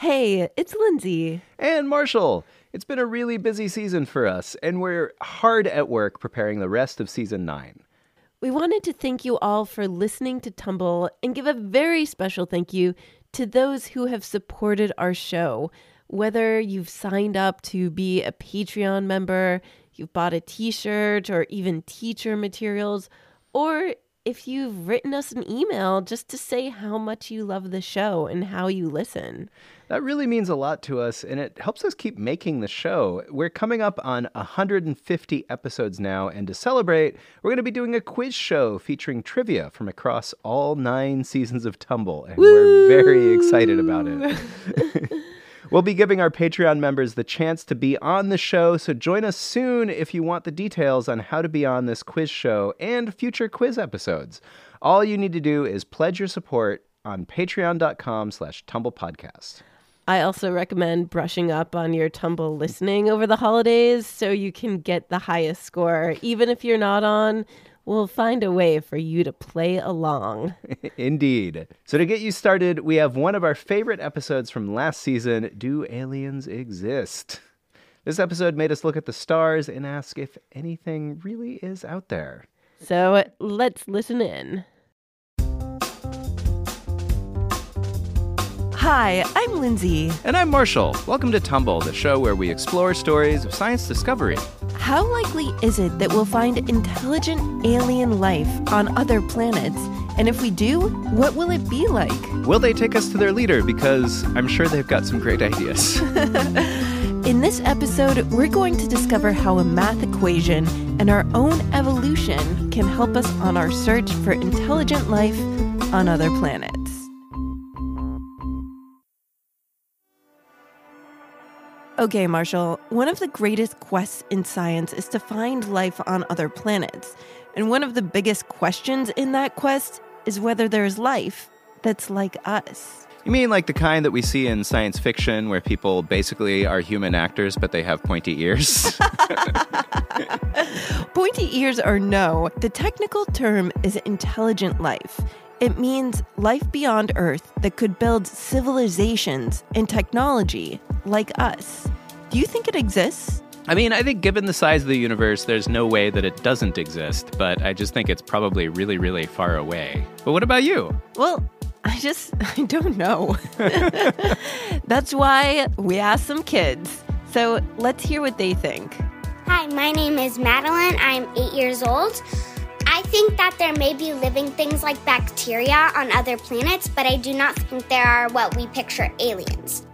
Hey, it's Lindsay. And Marshall. It's been a really busy season for us, and we're hard at work preparing the rest of season nine. We wanted to thank you all for listening to Tumble and give a very special thank you to those who have supported our show. Whether you've signed up to be a Patreon member, you've bought a t shirt, or even teacher materials, or if you've written us an email just to say how much you love the show and how you listen. That really means a lot to us, and it helps us keep making the show. We're coming up on 150 episodes now, and to celebrate, we're going to be doing a quiz show featuring trivia from across all nine seasons of Tumble, and Woo! we're very excited about it. We'll be giving our Patreon members the chance to be on the show, so join us soon if you want the details on how to be on this quiz show and future quiz episodes. All you need to do is pledge your support on patreon.com slash tumblepodcast. I also recommend brushing up on your tumble listening over the holidays so you can get the highest score. Even if you're not on, we'll find a way for you to play along. Indeed. So, to get you started, we have one of our favorite episodes from last season Do Aliens Exist? This episode made us look at the stars and ask if anything really is out there. So, let's listen in. Hi, I'm Lindsay. And I'm Marshall. Welcome to Tumble, the show where we explore stories of science discovery. How likely is it that we'll find intelligent alien life on other planets? And if we do, what will it be like? Will they take us to their leader? Because I'm sure they've got some great ideas. In this episode, we're going to discover how a math equation and our own evolution can help us on our search for intelligent life on other planets. Okay, Marshall, one of the greatest quests in science is to find life on other planets. And one of the biggest questions in that quest is whether there's life that's like us. You mean like the kind that we see in science fiction where people basically are human actors but they have pointy ears? pointy ears or no, the technical term is intelligent life. It means life beyond Earth that could build civilizations and technology like us. Do you think it exists? I mean, I think given the size of the universe, there's no way that it doesn't exist, but I just think it's probably really, really far away. But what about you? Well, I just, I don't know. That's why we asked some kids. So let's hear what they think. Hi, my name is Madeline. I'm eight years old. I think that there may be living things like bacteria on other planets, but I do not think there are what we picture aliens.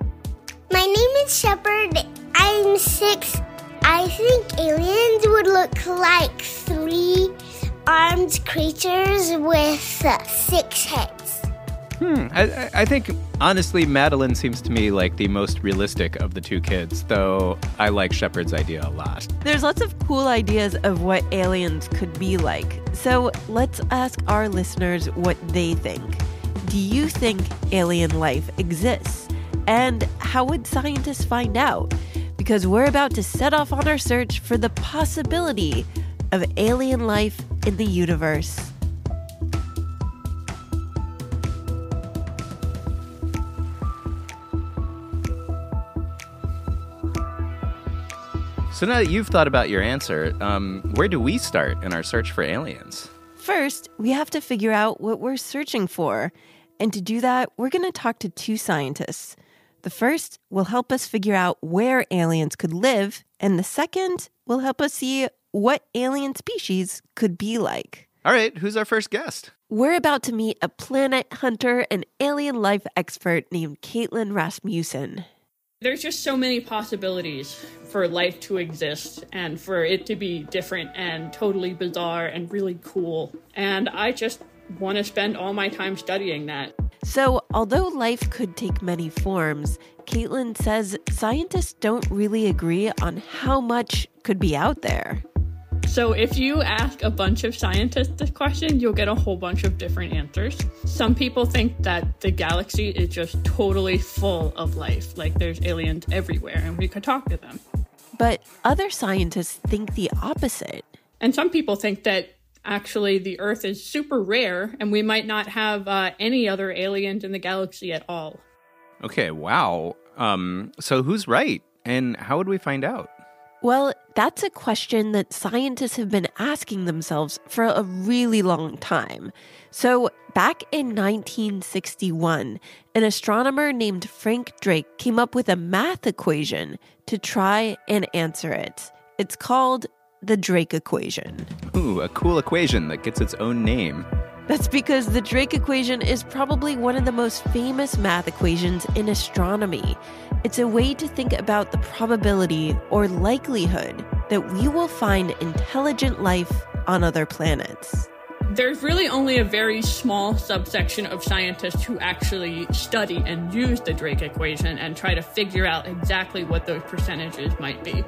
My name is Shepard. I'm six. I think aliens would look like three armed creatures with uh, six heads. Hmm. I, I think honestly, Madeline seems to me like the most realistic of the two kids, though I like Shepard's idea a lot. There's lots of cool ideas of what aliens could be like. So let's ask our listeners what they think. Do you think alien life exists? And how would scientists find out? Because we're about to set off on our search for the possibility of alien life in the universe. So now that you've thought about your answer, um, where do we start in our search for aliens? First, we have to figure out what we're searching for. And to do that, we're going to talk to two scientists. The first will help us figure out where aliens could live, and the second will help us see what alien species could be like. All right, who's our first guest? We're about to meet a planet hunter and alien life expert named Caitlin Rasmussen. There's just so many possibilities for life to exist and for it to be different and totally bizarre and really cool. And I just want to spend all my time studying that. So, although life could take many forms, Caitlin says scientists don't really agree on how much could be out there. So, if you ask a bunch of scientists this question, you'll get a whole bunch of different answers. Some people think that the galaxy is just totally full of life, like there's aliens everywhere and we could talk to them. But other scientists think the opposite. And some people think that actually the Earth is super rare and we might not have uh, any other aliens in the galaxy at all. Okay, wow. Um, so who's right? And how would we find out? Well, that's a question that scientists have been asking themselves for a really long time. So, back in 1961, an astronomer named Frank Drake came up with a math equation to try and answer it. It's called the Drake equation. Ooh, a cool equation that gets its own name. That's because the Drake equation is probably one of the most famous math equations in astronomy. It's a way to think about the probability or likelihood that we will find intelligent life on other planets. There's really only a very small subsection of scientists who actually study and use the Drake equation and try to figure out exactly what those percentages might be.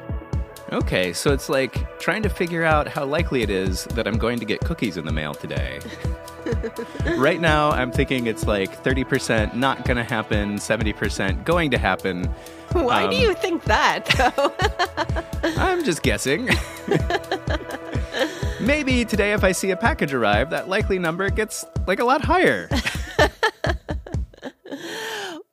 Okay, so it's like trying to figure out how likely it is that I'm going to get cookies in the mail today. right now, I'm thinking it's like 30% not going to happen, 70% going to happen. Why um, do you think that, though? I'm just guessing. Maybe today, if I see a package arrive, that likely number gets like a lot higher.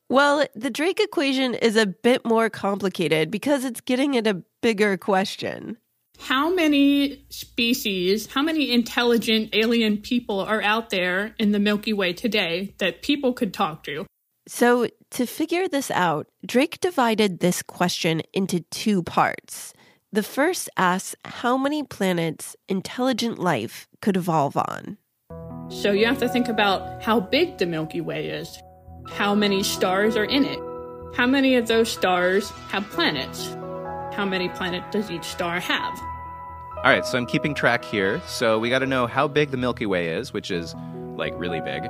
Well, the Drake equation is a bit more complicated because it's getting at a bigger question. How many species, how many intelligent alien people are out there in the Milky Way today that people could talk to? So, to figure this out, Drake divided this question into two parts. The first asks how many planets intelligent life could evolve on. So, you have to think about how big the Milky Way is how many stars are in it? How many of those stars have planets? How many planets does each star have? All right, so I'm keeping track here. So we got to know how big the Milky Way is, which is like really big.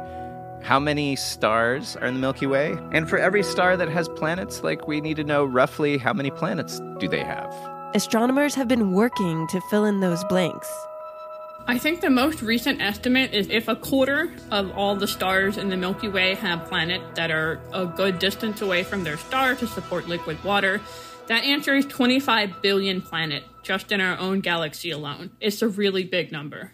How many stars are in the Milky Way? And for every star that has planets, like we need to know roughly how many planets do they have? Astronomers have been working to fill in those blanks. I think the most recent estimate is if a quarter of all the stars in the Milky Way have planets that are a good distance away from their star to support liquid water, that answer is 25 billion planets just in our own galaxy alone. It's a really big number.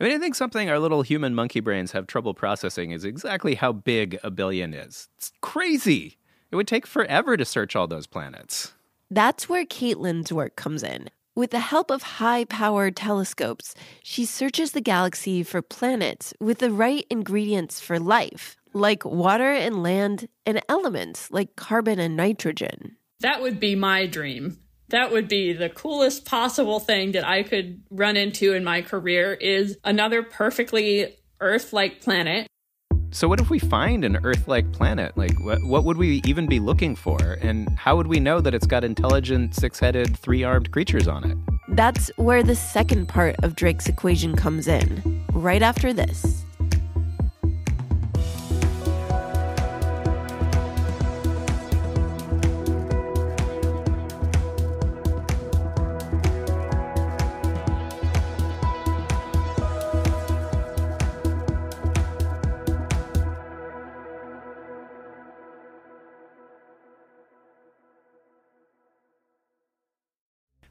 I mean, I think something our little human monkey brains have trouble processing is exactly how big a billion is. It's crazy. It would take forever to search all those planets. That's where Caitlin's work comes in. With the help of high powered telescopes, she searches the galaxy for planets with the right ingredients for life, like water and land, and elements like carbon and nitrogen. That would be my dream. That would be the coolest possible thing that I could run into in my career is another perfectly Earth-like planet so, what if we find an Earth like planet? Like, what, what would we even be looking for? And how would we know that it's got intelligent, six headed, three armed creatures on it? That's where the second part of Drake's equation comes in, right after this.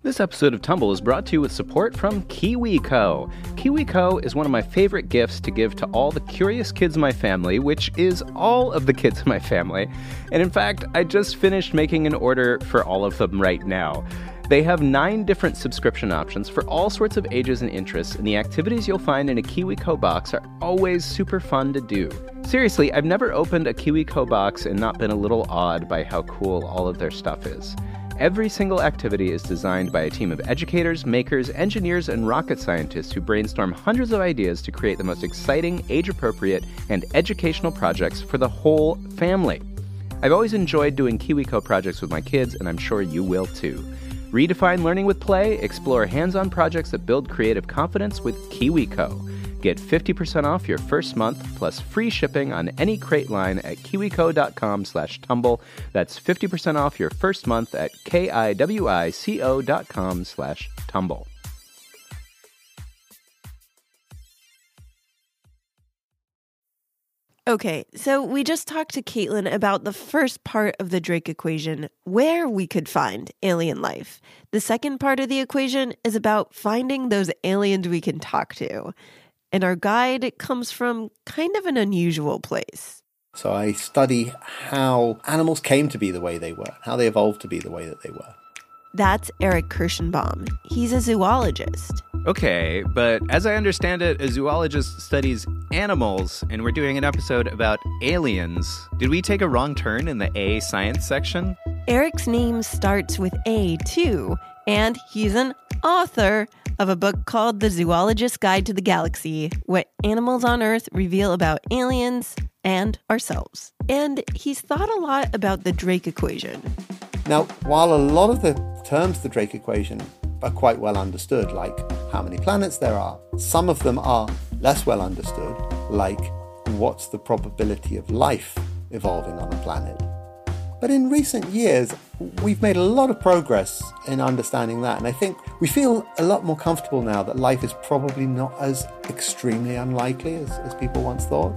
This episode of Tumble is brought to you with support from KiwiCo. KiwiCo is one of my favorite gifts to give to all the curious kids in my family, which is all of the kids in my family. And in fact, I just finished making an order for all of them right now. They have nine different subscription options for all sorts of ages and interests, and the activities you'll find in a KiwiCo box are always super fun to do. Seriously, I've never opened a KiwiCo box and not been a little awed by how cool all of their stuff is. Every single activity is designed by a team of educators, makers, engineers, and rocket scientists who brainstorm hundreds of ideas to create the most exciting, age appropriate, and educational projects for the whole family. I've always enjoyed doing KiwiCo projects with my kids, and I'm sure you will too. Redefine learning with play, explore hands on projects that build creative confidence with KiwiCo. Get 50% off your first month plus free shipping on any crate line at kiwico.com slash tumble. That's 50% off your first month at kiwico.com slash tumble. Okay, so we just talked to Caitlin about the first part of the Drake equation, where we could find alien life. The second part of the equation is about finding those aliens we can talk to and our guide comes from kind of an unusual place. So I study how animals came to be the way they were, how they evolved to be the way that they were. That's Arik Kershenbaum. He's a zoologist. Okay, but as I understand it, a zoologist studies animals, and we're doing an episode about aliens. Did we take a wrong turn in the A science section? Arik's name starts with A, too, and he's an author of a book called The Zoologist's Guide to the Galaxy What Animals on Earth Reveal About Aliens and Ourselves. And he's thought a lot about the Drake equation. Now, while a lot of the terms the Drake equation are quite well understood, like how many planets there are, some of them are less well understood, like what's the probability of life evolving on a planet. But in recent years, we've made a lot of progress in understanding that, and I think we feel a lot more comfortable now that life is probably not as extremely unlikely as, as people once thought.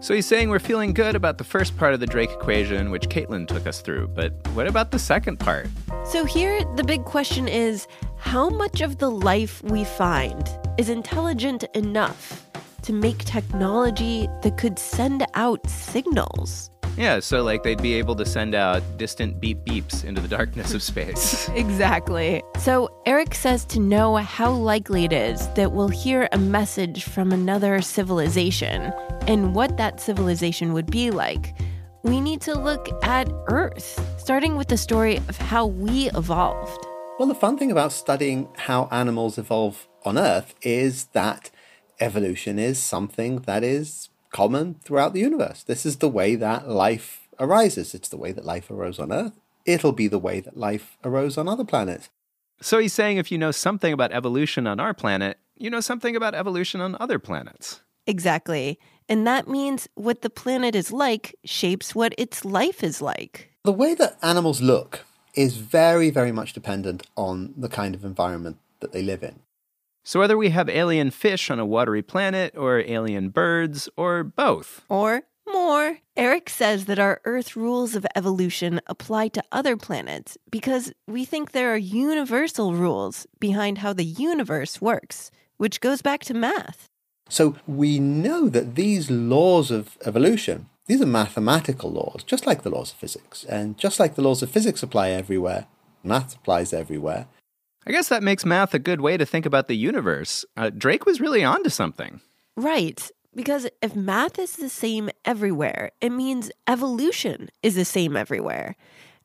So he's saying we're feeling good about the first part of the Drake equation, which Caitlin took us through, but what about the second part? So here, the big question is how much of the life we find is intelligent enough to make technology that could send out signals? Yeah, so like they'd be able to send out distant beep beeps into the darkness of space. exactly. So Arik says to know how likely it is that we'll hear a message from another civilization and what that civilization would be like. We need to look at Earth, starting with the story of how we evolved. Well, the fun thing about studying how animals evolve on Earth is that evolution is something that is common throughout the universe. This is the way that life arises. It's the way that life arose on Earth. It'll be the way that life arose on other planets. So he's saying if you know something about evolution on our planet, you know something about evolution on other planets. Exactly. And that means what the planet is like shapes what its life is like. The way that animals look is very, very much dependent on the kind of environment that they live in. So, whether we have alien fish on a watery planet, or alien birds, or both. Or more, Arik says that our Earth rules of evolution apply to other planets because we think there are universal rules behind how the universe works, which goes back to math. So, we know that these laws of evolution, these are mathematical laws, just like the laws of physics. And just like the laws of physics apply everywhere, math applies everywhere. I guess that makes math a good way to think about the universe. Uh, Drake was really onto something. Right. Because if math is the same everywhere, it means evolution is the same everywhere.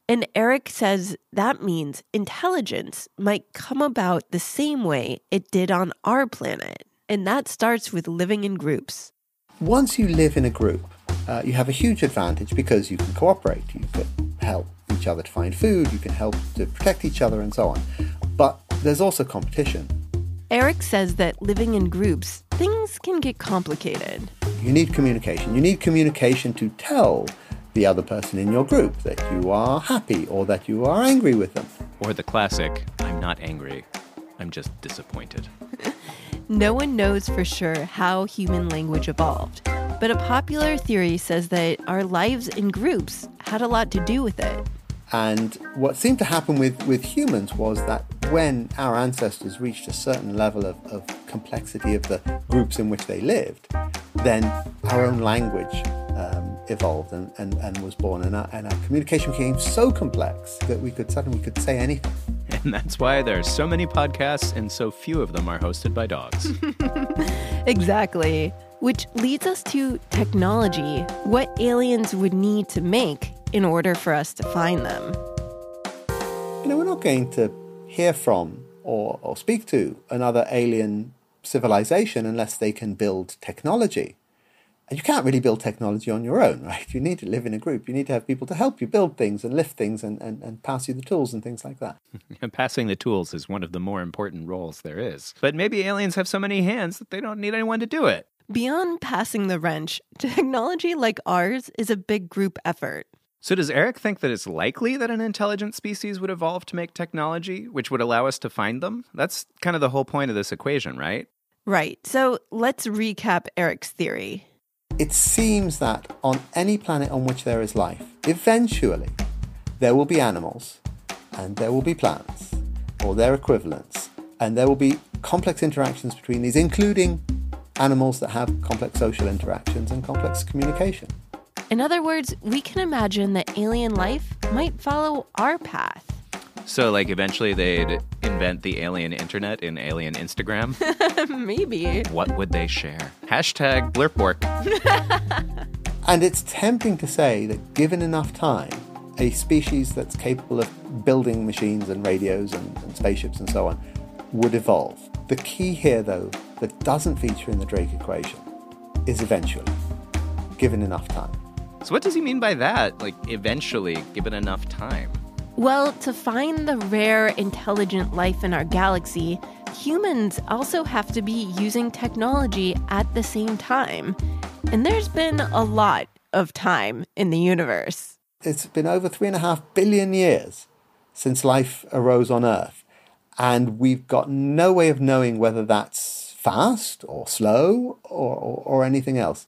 And Arik says that means intelligence might come about the same way it did on our planet. And that starts with living in groups. Once you live in a group, uh, you have a huge advantage because you can cooperate, you can help each other to find food, you can help to protect each other, and so on. But there's also competition. Arik says that living in groups, things can get complicated. You need communication. You need communication to tell the other person in your group that you are happy or that you are angry with them. Or the classic, I'm not angry, I'm just disappointed. no one knows for sure how human language evolved, but a popular theory says that our lives in groups had a lot to do with it. And what seemed to happen with, with humans was that when our ancestors reached a certain level of, of complexity of the groups in which they lived, then our own language um, evolved and, and, and was born, and our, and our communication became so complex that we could suddenly we could say anything. And that's why there are so many podcasts and so few of them are hosted by dogs. exactly. Which leads us to technology, what aliens would need to make in order for us to find them. You know, we're not going to hear from or, or speak to another alien civilization unless they can build technology. And you can't really build technology on your own, right? You need to live in a group. You need to have people to help you build things and lift things and, and, and pass you the tools and things like that. Passing the tools is one of the more important roles there is. But maybe aliens have so many hands that they don't need anyone to do it. Beyond passing the wrench, technology like ours is a big group effort. So, does Arik think that it's likely that an intelligent species would evolve to make technology, which would allow us to find them? That's kind of the whole point of this equation, right? Right. So, let's recap Arik's theory. It seems that on any planet on which there is life, eventually there will be animals, and there will be plants, or their equivalents, and there will be complex interactions between these, including animals that have complex social interactions and complex communication. In other words, we can imagine that alien life might follow our path. So, like, eventually they'd invent the alien internet in alien Instagram. Maybe. what would they share? Hashtag blurpwork. And it's tempting to say that given enough time, a species that's capable of building machines and radios and, and spaceships and so on would evolve. The key here, though, that doesn't feature in the Drake equation is eventually, given enough time. So, what does he mean by that? Like, eventually, given enough time? Well, to find the rare intelligent life in our galaxy, humans also have to be using technology at the same time. And there's been a lot of time in the universe. It's been over three and a half billion years since life arose on Earth, and we've got no way of knowing whether that's fast or slow or, or, or anything else.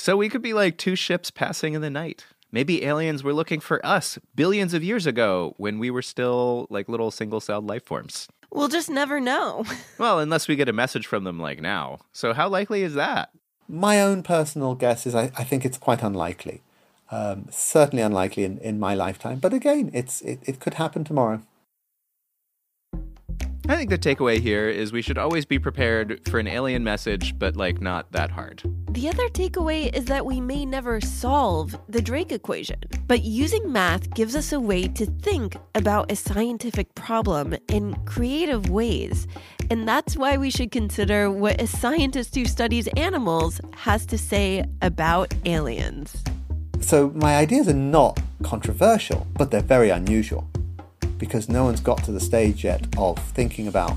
So, we could be like two ships passing in the night. Maybe aliens were looking for us billions of years ago when we were still like little single celled life forms. We'll just never know. Well, unless we get a message from them like now. So, how likely is that? My own personal guess is I, I think it's quite unlikely. Um, certainly unlikely in, in my lifetime. But again, it's it, it could happen tomorrow. I think the takeaway here is we should always be prepared for an alien message, but like not that hard. The other takeaway is that we may never solve the Drake equation, but using math gives us a way to think about a scientific problem in creative ways. And that's why we should consider what a scientist who studies animals has to say about aliens. So my ideas are not controversial, but they're very unusual because no one's got to the stage yet of thinking about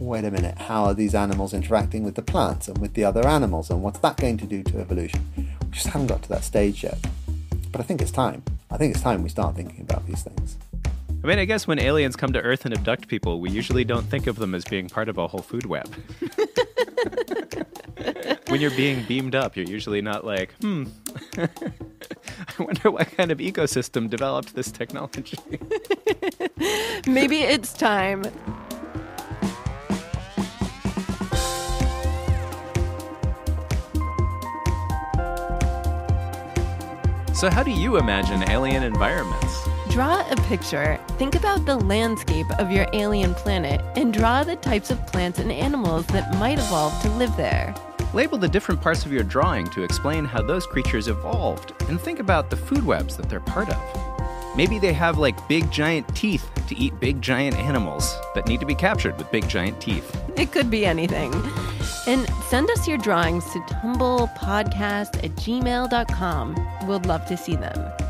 wait a minute, how are these animals interacting with the plants and with the other animals and what's that going to do to evolution? We just haven't got to that stage yet. But I think it's time. I think it's time we start thinking about these things. I mean, I guess when aliens come to Earth and abduct people, we usually don't think of them as being part of a whole food web. when you're being beamed up, you're usually not like, hmm, I wonder what kind of ecosystem developed this technology. Maybe it's time. So, how do you imagine alien environments? Draw a picture. Think about the landscape of your alien planet and draw the types of plants and animals that might evolve to live there. Label the different parts of your drawing to explain how those creatures evolved, and think about the food webs that they're part of. Maybe they have like big giant teeth to eat big giant animals that need to be captured with big giant teeth. It could be anything. And send us your drawings to tumblepodcast at gmail.com. We'd love to see them.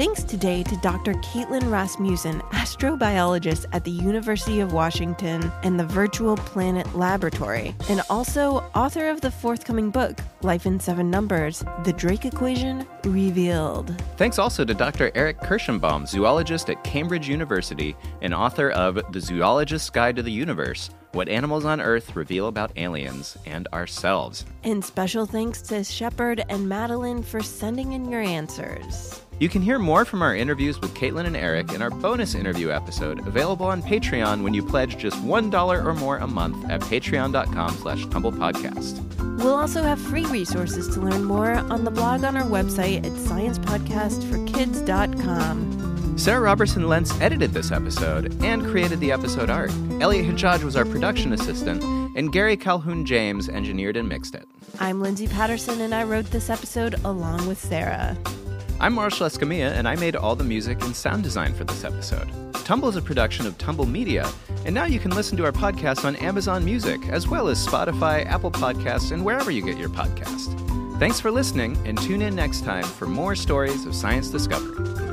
Thanks today to Dr. Caitlin Rasmussen, astrobiologist at the University of Washington and the Virtual Planet Laboratory, and also author of the forthcoming book, Life in Seven Numbers The Drake Equation Revealed. Thanks also to Dr. Arik Kershenbaum, zoologist at Cambridge University and author of The Zoologist's Guide to the Universe What Animals on Earth Reveal About Aliens and Ourselves. And special thanks to Shepard and Madeline for sending in your answers. You can hear more from our interviews with Caitlin and Arik in our bonus interview episode, available on Patreon when you pledge just $1 or more a month at patreon.com slash tumblepodcast. We'll also have free resources to learn more on the blog on our website at sciencepodcastforkids.com. Sarah Robertson Lentz edited this episode and created the episode art. Elliot Hajjaj was our production assistant, and Gary Calhoun James engineered and mixed it. I'm Lindsay Patterson, and I wrote this episode along with Sarah. I'm Marshall Escamilla, and I made all the music and sound design for this episode. Tumble is a production of Tumble Media, and now you can listen to our podcast on Amazon Music, as well as Spotify, Apple Podcasts, and wherever you get your podcast. Thanks for listening, and tune in next time for more stories of science discovery.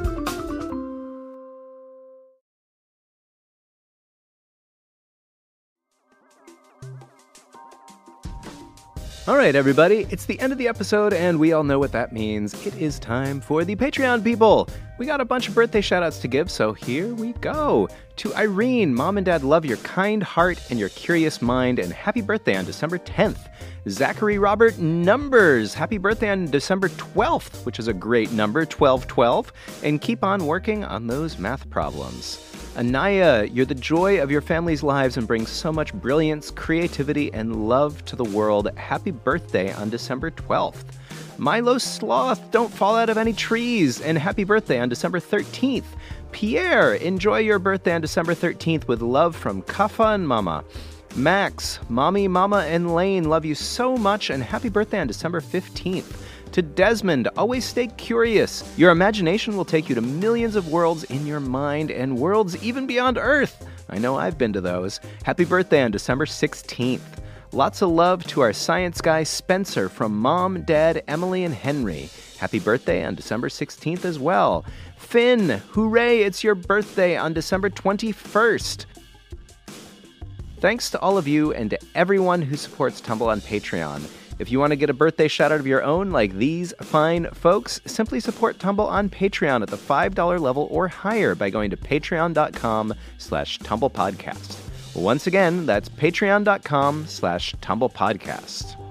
All right, everybody, it's the end of the episode, and we all know what that means. It is time for the Patreon people. We got a bunch of birthday shoutouts to give, so here we go. To Irene, Mom and Dad love your kind heart and your curious mind, and happy birthday on December 10th. Zachary Robert Numbers, happy birthday on December 12th, which is a great number, 1212, and keep on working on those math problems. Anaya, you're the joy of your family's lives and bring so much brilliance, creativity, and love to the world. Happy birthday on December 12th. Milo Sloth, don't fall out of any trees, and happy birthday on December 13th. Pierre, enjoy your birthday on December 13th with love from Kafa and Mama. Max, Mommy, Mama, and Lane love you so much, and happy birthday on December 15th. To Desmond, always stay curious. Your imagination will take you to millions of worlds in your mind and worlds even beyond Earth. I know I've been to those. Happy birthday on December 16th. Lots of love to our science guy Spencer from Mom, Dad, Emily, and Henry. Happy birthday on December 16th as well. Finn, hooray, it's your birthday on December 21st. Thanks to all of you and to everyone who supports Tumble on Patreon. If you want to get a birthday shout out of your own, like these fine folks, simply support Tumble on Patreon at the $5 level or higher by going to patreon.com slash tumblepodcast. Once again, that's patreon.com slash tumblepodcast.